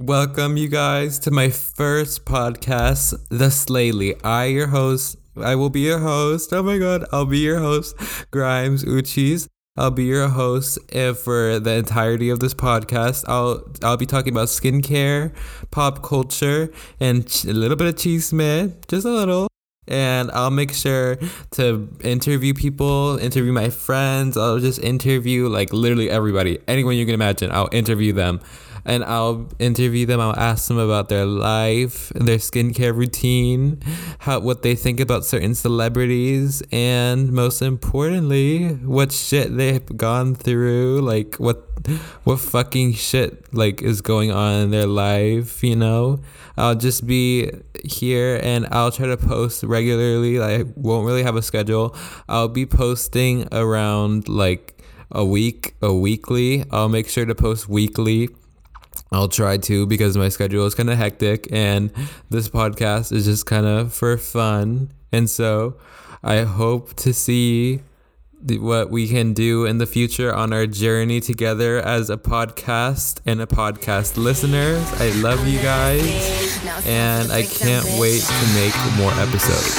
Welcome, you guys, to my first podcast, The Slayly. I, your host, I will be your host. Oh my god, I'll be your host, Grimes Uchis. I'll be your host eh, for the entirety of this podcast. I'll I'll be talking about skincare, pop culture, and a little bit of cheese man, just a little. And I'll make sure to interview people, interview my friends. I'll just interview like literally everybody, anyone you can imagine. I'll interview them and I'll interview them. I'll ask them about their life, their skincare routine, how what they think about certain celebrities, and most importantly, what shit they've gone through, like what what fucking shit like is going on in their life, you know? I'll just be here and I'll try to post regularly. I won't really have a schedule. I'll be posting around like a week, a weekly. I'll make sure to post weekly I'll try to because my schedule is kind of hectic and this podcast is just kind of for fun. And so I hope to see what we can do in the future on our journey together as a podcast and a podcast listeners. I love you guys and I can't wait to make more episodes.